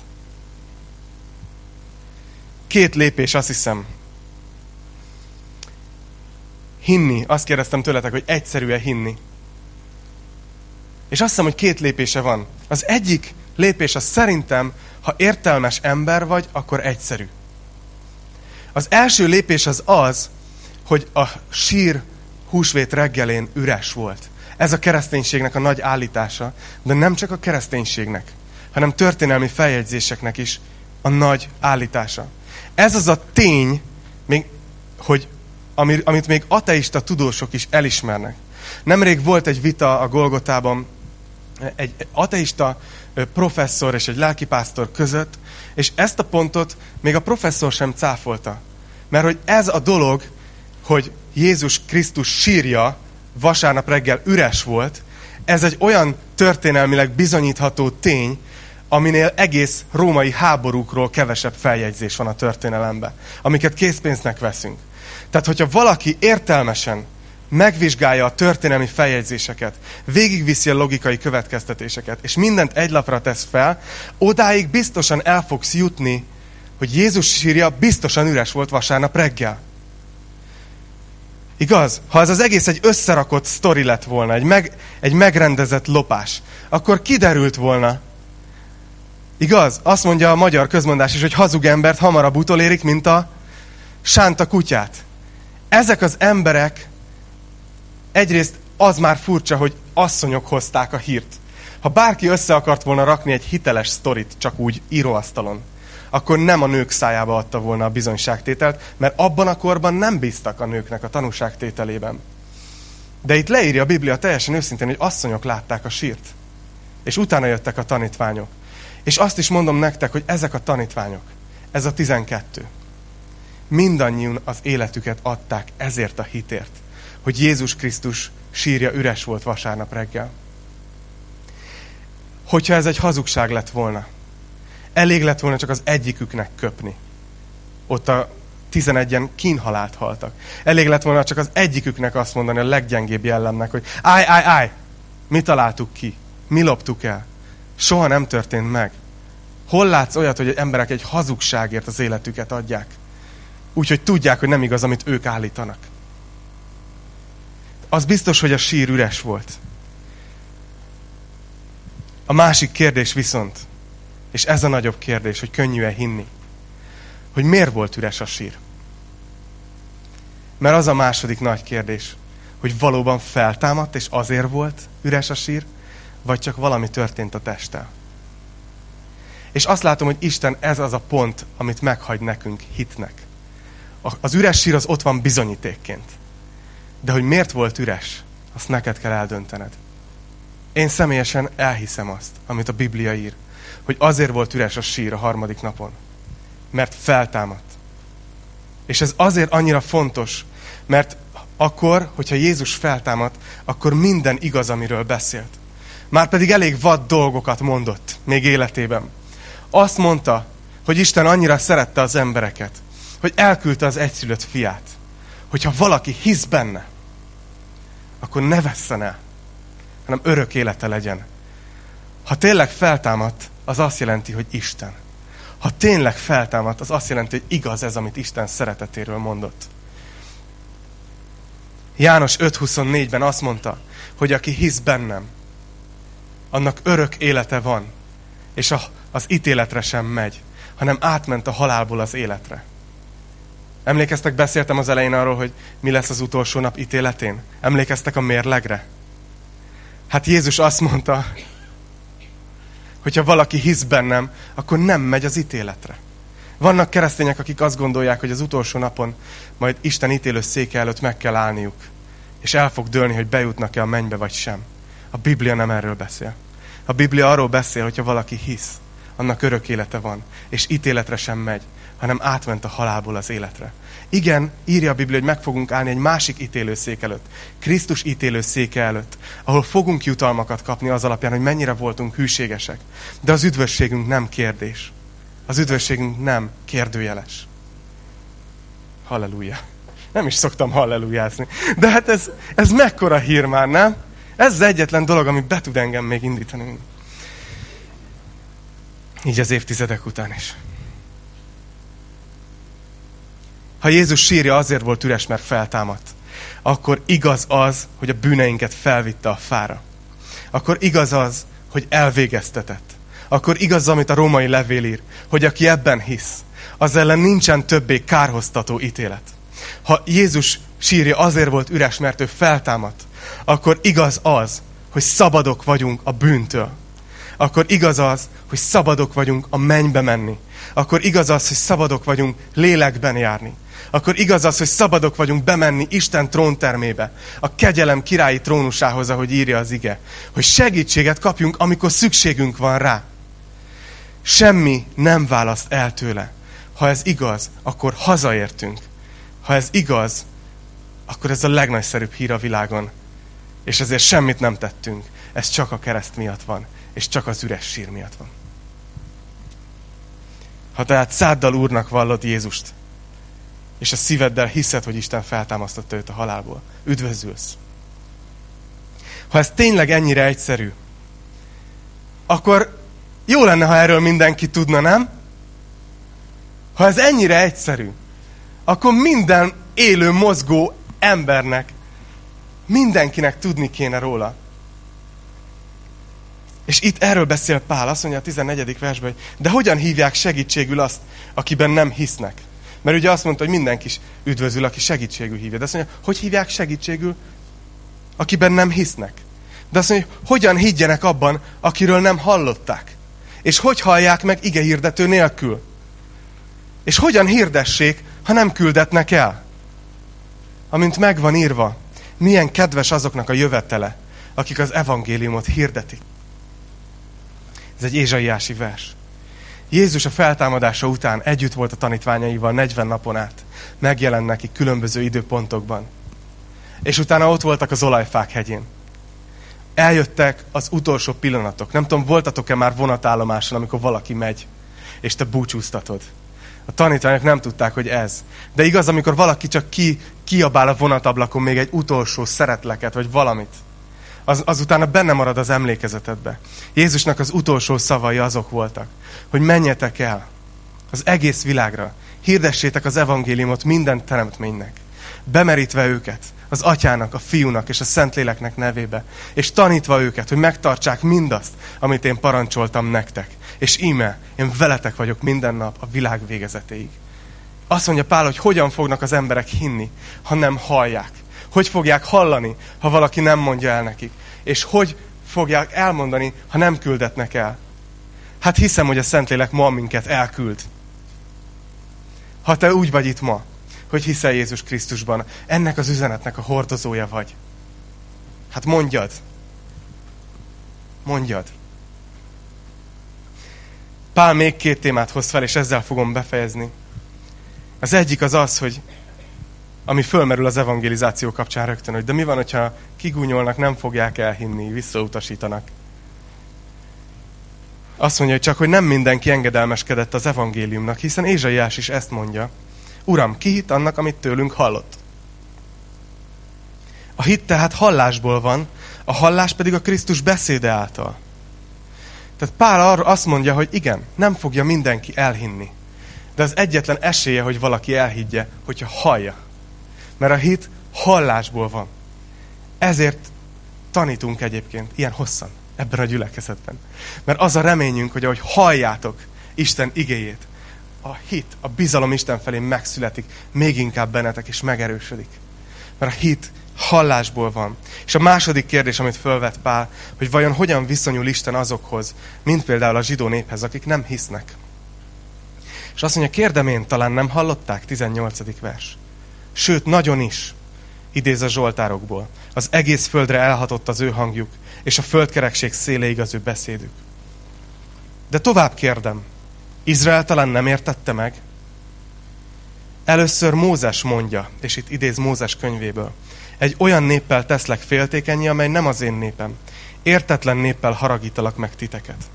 S1: Két lépés, azt hiszem, hinni. Azt kérdeztem tőletek, hogy egyszerű-e hinni. És azt hiszem, hogy két lépése van. Az egyik lépés az szerintem, ha értelmes ember vagy, akkor egyszerű. Az első lépés az az, hogy a sír húsvét reggelén üres volt. Ez a kereszténységnek a nagy állítása, de nem csak a kereszténységnek, hanem történelmi feljegyzéseknek is a nagy állítása. Ez az a tény, még, hogy amit még ateista tudósok is elismernek. Nemrég volt egy vita a Golgotában egy ateista professzor és egy lelkipásztor között, és ezt a pontot még a professzor sem cáfolta. Mert hogy ez a dolog, hogy Jézus Krisztus sírja vasárnap reggel üres volt, ez egy olyan történelmileg bizonyítható tény, aminél egész római háborúkról kevesebb feljegyzés van a történelemben, amiket készpénznek veszünk. Tehát, hogyha valaki értelmesen megvizsgálja a történelmi feljegyzéseket, végigviszi a logikai következtetéseket, és mindent egy lapra tesz fel, odáig biztosan el fogsz jutni, hogy Jézus sírja biztosan üres volt vasárnap reggel. Igaz? Ha ez az egész egy összerakott sztori lett volna, egy, meg, egy megrendezett lopás, akkor kiderült volna. Igaz? Azt mondja a magyar közmondás is, hogy hazug embert hamarabb utolérik, mint a sánta kutyát. Ezek az emberek, egyrészt az már furcsa, hogy asszonyok hozták a hírt. Ha bárki össze akart volna rakni egy hiteles sztorit csak úgy íróasztalon, akkor nem a nők szájába adta volna a bizonyságtételt, mert abban a korban nem bíztak a nőknek a tanúságtételében. De itt leírja a Biblia teljesen őszintén, hogy asszonyok látták a sírt. És utána jöttek a tanítványok. És azt is mondom nektek, hogy ezek a tanítványok, ez a 12 mindannyiun az életüket adták ezért a hitért, hogy Jézus Krisztus sírja üres volt vasárnap reggel. Hogyha ez egy hazugság lett volna, elég lett volna csak az egyiküknek köpni. Ott a 11-en kínhalált haltak. Elég lett volna csak az egyiküknek azt mondani, a leggyengébb jellemnek, hogy "áj, áj, áj! mi találtuk ki, mi loptuk el. Soha nem történt meg. Hol látsz olyat, hogy emberek egy hazugságért az életüket adják? Úgyhogy tudják, hogy nem igaz, amit ők állítanak. Az biztos, hogy a sír üres volt. A másik kérdés viszont, és ez a nagyobb kérdés, hogy könnyű-e hinni, hogy miért volt üres a sír. Mert az a második nagy kérdés, hogy valóban feltámadt, és azért volt üres a sír, vagy csak valami történt a testtel. És azt látom, hogy Isten ez az a pont, amit meghagy nekünk hitnek az üres sír az ott van bizonyítékként. De hogy miért volt üres, azt neked kell eldöntened. Én személyesen elhiszem azt, amit a Biblia ír, hogy azért volt üres a sír a harmadik napon. Mert feltámadt. És ez azért annyira fontos, mert akkor, hogyha Jézus feltámadt, akkor minden igaz, amiről beszélt. Már pedig elég vad dolgokat mondott még életében. Azt mondta, hogy Isten annyira szerette az embereket, hogy elküldte az egyszülött fiát. Hogyha valaki hisz benne, akkor ne vesszen el, hanem örök élete legyen. Ha tényleg feltámadt, az azt jelenti, hogy Isten. Ha tényleg feltámadt, az azt jelenti, hogy igaz ez, amit Isten szeretetéről mondott. János 5.24-ben azt mondta, hogy aki hisz bennem, annak örök élete van, és a, az ítéletre sem megy, hanem átment a halálból az életre. Emlékeztek, beszéltem az elején arról, hogy mi lesz az utolsó nap ítéletén? Emlékeztek a mérlegre? Hát Jézus azt mondta, hogyha valaki hisz bennem, akkor nem megy az ítéletre. Vannak keresztények, akik azt gondolják, hogy az utolsó napon majd Isten ítélő széke előtt meg kell állniuk, és el fog dőlni, hogy bejutnak-e a mennybe vagy sem. A Biblia nem erről beszél. A Biblia arról beszél, hogyha valaki hisz, annak örök élete van, és ítéletre sem megy, hanem átment a halálból az életre. Igen, írja a Biblia, hogy meg fogunk állni egy másik ítélőszék előtt, Krisztus ítélőszéke előtt, ahol fogunk jutalmakat kapni az alapján, hogy mennyire voltunk hűségesek. De az üdvösségünk nem kérdés. Az üdvösségünk nem kérdőjeles. Halleluja. Nem is szoktam hallelujázni. De hát ez, ez mekkora hír már, nem? Ez az egyetlen dolog, ami be tud engem még indítani. Így az évtizedek után is. Ha Jézus sírja azért volt üres, mert feltámadt, akkor igaz az, hogy a bűneinket felvitte a fára. Akkor igaz az, hogy elvégeztetett. Akkor igaz, amit a római levél ír, hogy aki ebben hisz, az ellen nincsen többé kárhoztató ítélet. Ha Jézus sírja azért volt üres, mert ő feltámadt, akkor igaz az, hogy szabadok vagyunk a bűntől. Akkor igaz az, hogy szabadok vagyunk a mennybe menni. Akkor igaz az, hogy szabadok vagyunk lélekben járni akkor igaz az, hogy szabadok vagyunk bemenni Isten tróntermébe, a kegyelem királyi trónusához, ahogy írja az ige. Hogy segítséget kapjunk, amikor szükségünk van rá. Semmi nem választ el tőle. Ha ez igaz, akkor hazaértünk. Ha ez igaz, akkor ez a legnagyszerűbb hír a világon. És ezért semmit nem tettünk. Ez csak a kereszt miatt van, és csak az üres sír miatt van. Ha tehát száddal úrnak vallod Jézust, és a szíveddel hiszed, hogy Isten feltámasztotta őt a halálból. Üdvözülsz. Ha ez tényleg ennyire egyszerű, akkor jó lenne, ha erről mindenki tudna, nem? Ha ez ennyire egyszerű, akkor minden élő, mozgó embernek, mindenkinek tudni kéne róla. És itt erről beszél Pál, azt mondja a 14. versben, hogy de hogyan hívják segítségül azt, akiben nem hisznek? Mert ugye azt mondta, hogy mindenki is üdvözül, aki segítségül hívja. De azt mondja, hogy hívják segítségül, akiben nem hisznek. De azt mondja, hogyan higgyenek abban, akiről nem hallották. És hogy hallják meg ige hirdető nélkül. És hogyan hirdessék, ha nem küldetnek el. Amint megvan írva, milyen kedves azoknak a jövetele, akik az evangéliumot hirdetik. Ez egy ézsaiási vers. Jézus a feltámadása után együtt volt a tanítványaival 40 napon át. Megjelent neki különböző időpontokban. És utána ott voltak az olajfák hegyén. Eljöttek az utolsó pillanatok. Nem tudom, voltatok-e már vonatállomáson, amikor valaki megy, és te búcsúztatod. A tanítványok nem tudták, hogy ez. De igaz, amikor valaki csak ki, kiabál a vonatablakon még egy utolsó szeretleket, vagy valamit az, azután benne marad az emlékezetedbe. Jézusnak az utolsó szavai azok voltak, hogy menjetek el az egész világra, hirdessétek az evangéliumot minden teremtménynek, bemerítve őket az atyának, a fiúnak és a szentléleknek nevébe, és tanítva őket, hogy megtartsák mindazt, amit én parancsoltam nektek. És íme, én veletek vagyok minden nap a világ végezetéig. Azt mondja Pál, hogy hogyan fognak az emberek hinni, ha nem hallják. Hogy fogják hallani, ha valaki nem mondja el nekik? És hogy fogják elmondani, ha nem küldetnek el? Hát hiszem, hogy a Szentlélek ma minket elküld. Ha te úgy vagy itt ma, hogy hiszel Jézus Krisztusban, ennek az üzenetnek a hordozója vagy. Hát mondjad. Mondjad. Pál még két témát hoz fel, és ezzel fogom befejezni. Az egyik az az, hogy ami fölmerül az evangelizáció kapcsán rögtön, hogy de mi van, hogyha kigúnyolnak, nem fogják elhinni, visszautasítanak. Azt mondja, hogy csak, hogy nem mindenki engedelmeskedett az evangéliumnak, hiszen Ézsaiás is ezt mondja. Uram, ki hitt annak, amit tőlünk hallott? A hit tehát hallásból van, a hallás pedig a Krisztus beszéde által. Tehát Pál arra azt mondja, hogy igen, nem fogja mindenki elhinni. De az egyetlen esélye, hogy valaki elhiggye, hogyha hallja. Mert a hit hallásból van. Ezért tanítunk egyébként ilyen hosszan ebben a gyülekezetben. Mert az a reményünk, hogy ahogy halljátok Isten igéjét, a hit, a bizalom Isten felé megszületik, még inkább bennetek, és megerősödik. Mert a hit hallásból van. És a második kérdés, amit fölvet Pál, hogy vajon hogyan viszonyul Isten azokhoz, mint például a zsidó néphez, akik nem hisznek. És azt mondja, kérdem én, talán nem hallották? 18. vers. Sőt, nagyon is, idéz a Zsoltárokból. Az egész földre elhatott az ő hangjuk, és a földkerekség széléig az ő beszédük. De tovább kérdem, Izrael talán nem értette meg? Először Mózes mondja, és itt idéz Mózes könyvéből. Egy olyan néppel teszlek féltékenyi, amely nem az én népem. Értetlen néppel haragítalak meg titeket.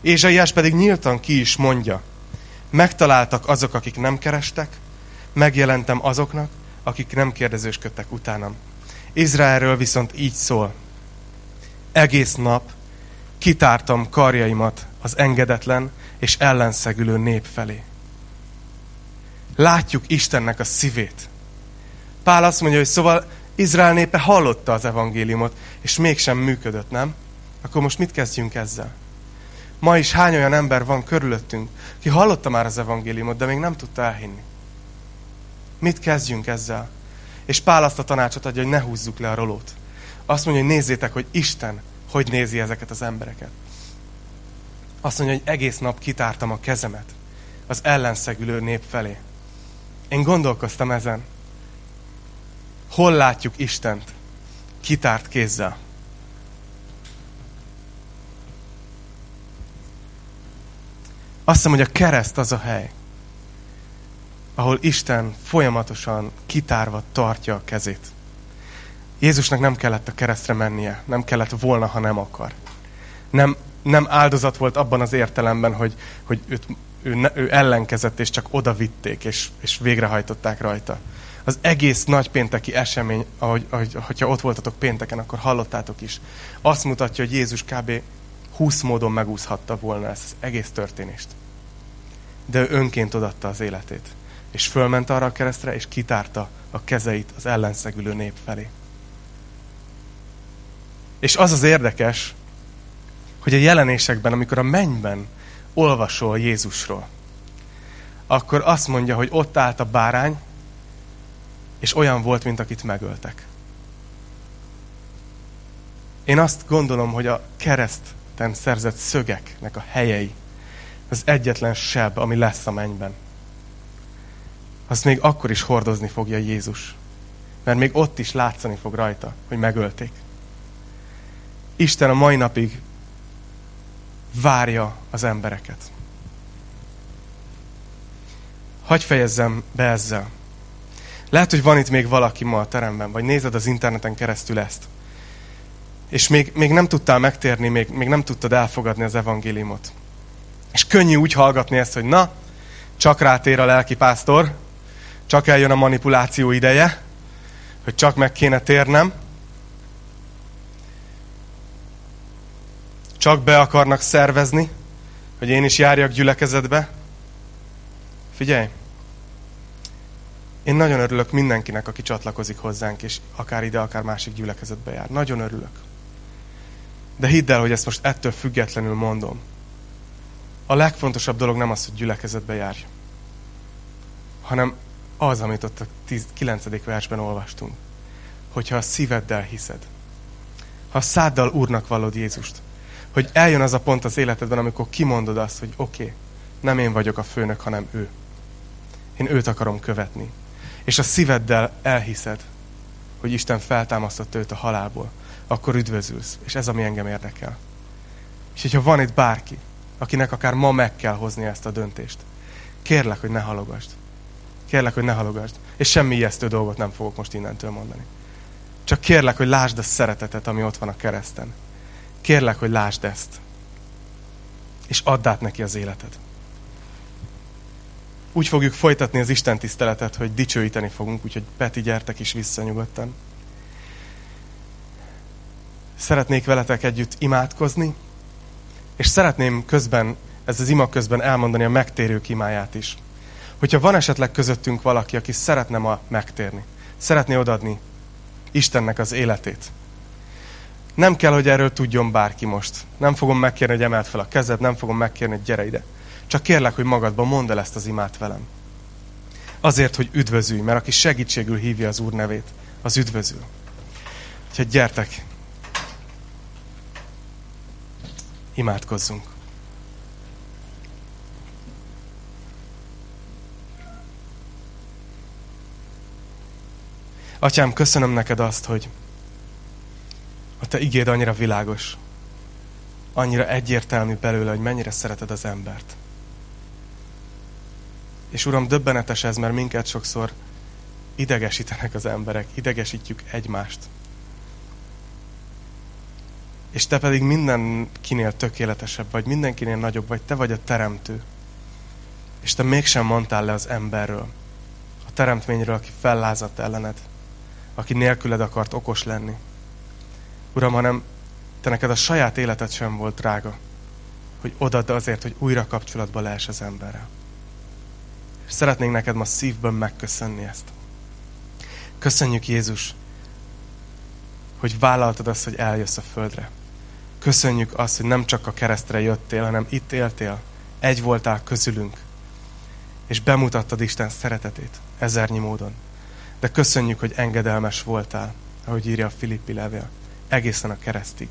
S1: Ézsaiás pedig nyíltan ki is mondja. Megtaláltak azok, akik nem kerestek, megjelentem azoknak, akik nem kérdezősködtek utánam. Izraelről viszont így szól. Egész nap kitártam karjaimat az engedetlen és ellenszegülő nép felé. Látjuk Istennek a szívét. Pál azt mondja, hogy szóval Izrael népe hallotta az evangéliumot, és mégsem működött, nem? Akkor most mit kezdjünk ezzel? Ma is hány olyan ember van körülöttünk, ki hallotta már az evangéliumot, de még nem tudta elhinni? Mit kezdjünk ezzel? És Pál azt a tanácsot adja, hogy ne húzzuk le a rolót. Azt mondja, hogy nézzétek, hogy Isten hogy nézi ezeket az embereket. Azt mondja, hogy egész nap kitártam a kezemet az ellenszegülő nép felé. Én gondolkoztam ezen. Hol látjuk Istent kitárt kézzel? Azt hiszem, hogy a kereszt az a hely, ahol Isten folyamatosan kitárva tartja a kezét. Jézusnak nem kellett a keresztre mennie, nem kellett volna, ha nem akar. Nem, nem áldozat volt abban az értelemben, hogy, hogy őt, ő, ne, ő ellenkezett, és csak oda vitték, és, és végrehajtották rajta. Az egész nagypénteki esemény, ahogy, ahogy, hogyha ott voltatok pénteken, akkor hallottátok is. Azt mutatja, hogy Jézus kb. 20 módon megúszhatta volna ezt az egész történést. De ő önként odatta az életét. És fölment arra a keresztre, és kitárta a kezeit az ellenszegülő nép felé. És az az érdekes, hogy a jelenésekben, amikor a mennyben olvasol Jézusról, akkor azt mondja, hogy ott állt a bárány, és olyan volt, mint akit megöltek. Én azt gondolom, hogy a kereszten szerzett szögeknek a helyei az egyetlen seb, ami lesz a mennyben. Azt még akkor is hordozni fogja Jézus. Mert még ott is látszani fog rajta, hogy megölték. Isten a mai napig várja az embereket. Hagy fejezzem be ezzel. Lehet, hogy van itt még valaki ma a teremben, vagy nézed az interneten keresztül ezt. És még, még nem tudtál megtérni, még, még nem tudtad elfogadni az evangéliumot. És könnyű úgy hallgatni ezt, hogy na, csak rátér a lelkipásztor, csak eljön a manipuláció ideje, hogy csak meg kéne térnem, csak be akarnak szervezni, hogy én is járjak gyülekezetbe. Figyelj! Én nagyon örülök mindenkinek, aki csatlakozik hozzánk, és akár ide, akár másik gyülekezetbe jár. Nagyon örülök. De hidd el, hogy ezt most ettől függetlenül mondom. A legfontosabb dolog nem az, hogy gyülekezetbe járj, hanem az, amit ott a 9. versben olvastunk. Hogyha a szíveddel hiszed, ha a száddal Úrnak vallod Jézust, hogy eljön az a pont az életedben, amikor kimondod azt, hogy oké, okay, nem én vagyok a főnök, hanem ő. Én őt akarom követni. És a szíveddel elhiszed, hogy Isten feltámasztotta őt a halálból, akkor üdvözülsz. És ez, ami engem érdekel. És hogyha van itt bárki, akinek akár ma meg kell hozni ezt a döntést, kérlek, hogy ne halogasd. Kérlek, hogy ne halogasd. És semmi ijesztő dolgot nem fogok most innentől mondani. Csak kérlek, hogy lásd a szeretetet, ami ott van a kereszten. Kérlek, hogy lásd ezt. És add át neki az életed. Úgy fogjuk folytatni az Isten tiszteletet, hogy dicsőíteni fogunk, úgyhogy Peti, gyertek is vissza nyugodtan. Szeretnék veletek együtt imádkozni, és szeretném közben, ez az ima közben elmondani a megtérők imáját is. Hogyha van esetleg közöttünk valaki, aki szeretne ma megtérni, szeretné odadni Istennek az életét, nem kell, hogy erről tudjon bárki most. Nem fogom megkérni, hogy emeld fel a kezed, nem fogom megkérni, hogy gyere ide. Csak kérlek, hogy magadban mondd el ezt az imát velem. Azért, hogy üdvözülj, mert aki segítségül hívja az Úr nevét, az üdvözül. Úgyhogy gyertek, imádkozzunk. Atyám, köszönöm neked azt, hogy a te igéd annyira világos, annyira egyértelmű belőle, hogy mennyire szereted az embert. És Uram, döbbenetes ez, mert minket sokszor idegesítenek az emberek, idegesítjük egymást. És te pedig mindenkinél tökéletesebb vagy, mindenkinél nagyobb vagy, te vagy a teremtő. És te mégsem mondtál le az emberről, a teremtményről, aki fellázadt ellened, aki nélküled akart okos lenni. Uram, hanem te neked a saját életed sem volt drága, hogy odadd azért, hogy újra kapcsolatba lehes az emberrel. És szeretnénk neked ma szívből megköszönni ezt. Köszönjük Jézus, hogy vállaltad azt, hogy eljössz a földre. Köszönjük azt, hogy nem csak a keresztre jöttél, hanem itt éltél, egy voltál közülünk, és bemutattad Isten szeretetét ezernyi módon. De köszönjük, hogy engedelmes voltál, ahogy írja a Filippi levél, egészen a keresztig.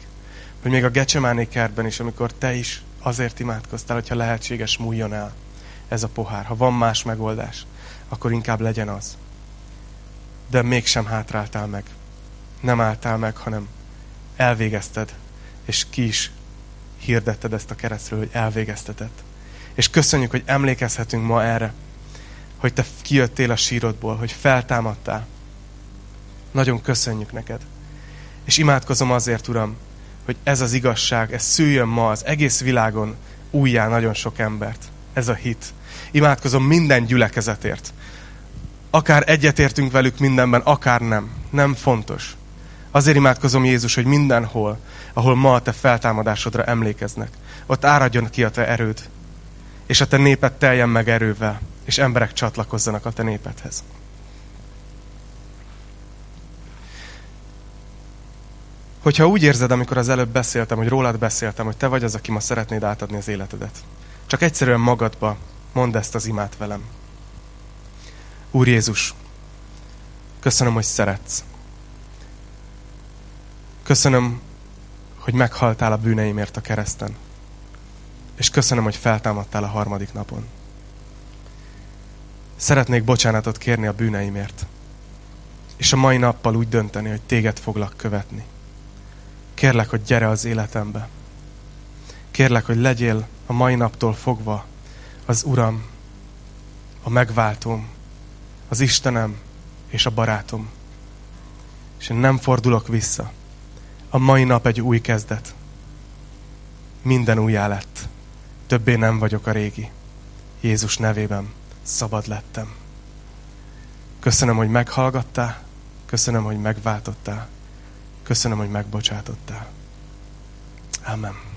S1: Hogy még a Gecsemáné kertben is, amikor te is azért imádkoztál, hogyha lehetséges múljon el ez a pohár. Ha van más megoldás, akkor inkább legyen az. De mégsem hátráltál meg. Nem álltál meg, hanem elvégezted, és ki is hirdetted ezt a keresztről, hogy elvégeztetett. És köszönjük, hogy emlékezhetünk ma erre, hogy te kijöttél a sírodból, hogy feltámadtál. Nagyon köszönjük neked. És imádkozom azért, Uram, hogy ez az igazság, ez szüljön ma az egész világon újjá nagyon sok embert. Ez a hit. Imádkozom minden gyülekezetért. Akár egyetértünk velük mindenben, akár nem. Nem fontos. Azért imádkozom Jézus, hogy mindenhol, ahol ma a te feltámadásodra emlékeznek, ott áradjon ki a te erőd, és a te néped teljen meg erővel, és emberek csatlakozzanak a te népedhez. Hogyha úgy érzed, amikor az előbb beszéltem, hogy rólad beszéltem, hogy te vagy az, aki ma szeretnéd átadni az életedet, csak egyszerűen magadba mondd ezt az imát velem. Úr Jézus, köszönöm, hogy szeretsz. Köszönöm, hogy meghaltál a bűneimért a kereszten. És köszönöm, hogy feltámadtál a harmadik napon. Szeretnék bocsánatot kérni a bűneimért. És a mai nappal úgy dönteni, hogy téged foglak követni. Kérlek, hogy gyere az életembe. Kérlek, hogy legyél a mai naptól fogva az Uram, a megváltóm, az Istenem és a barátom. És én nem fordulok vissza. A mai nap egy új kezdet. Minden újjá lett. Többé nem vagyok a régi. Jézus nevében szabad lettem. Köszönöm, hogy meghallgattál, köszönöm, hogy megváltottál, köszönöm, hogy megbocsátottál. Amen.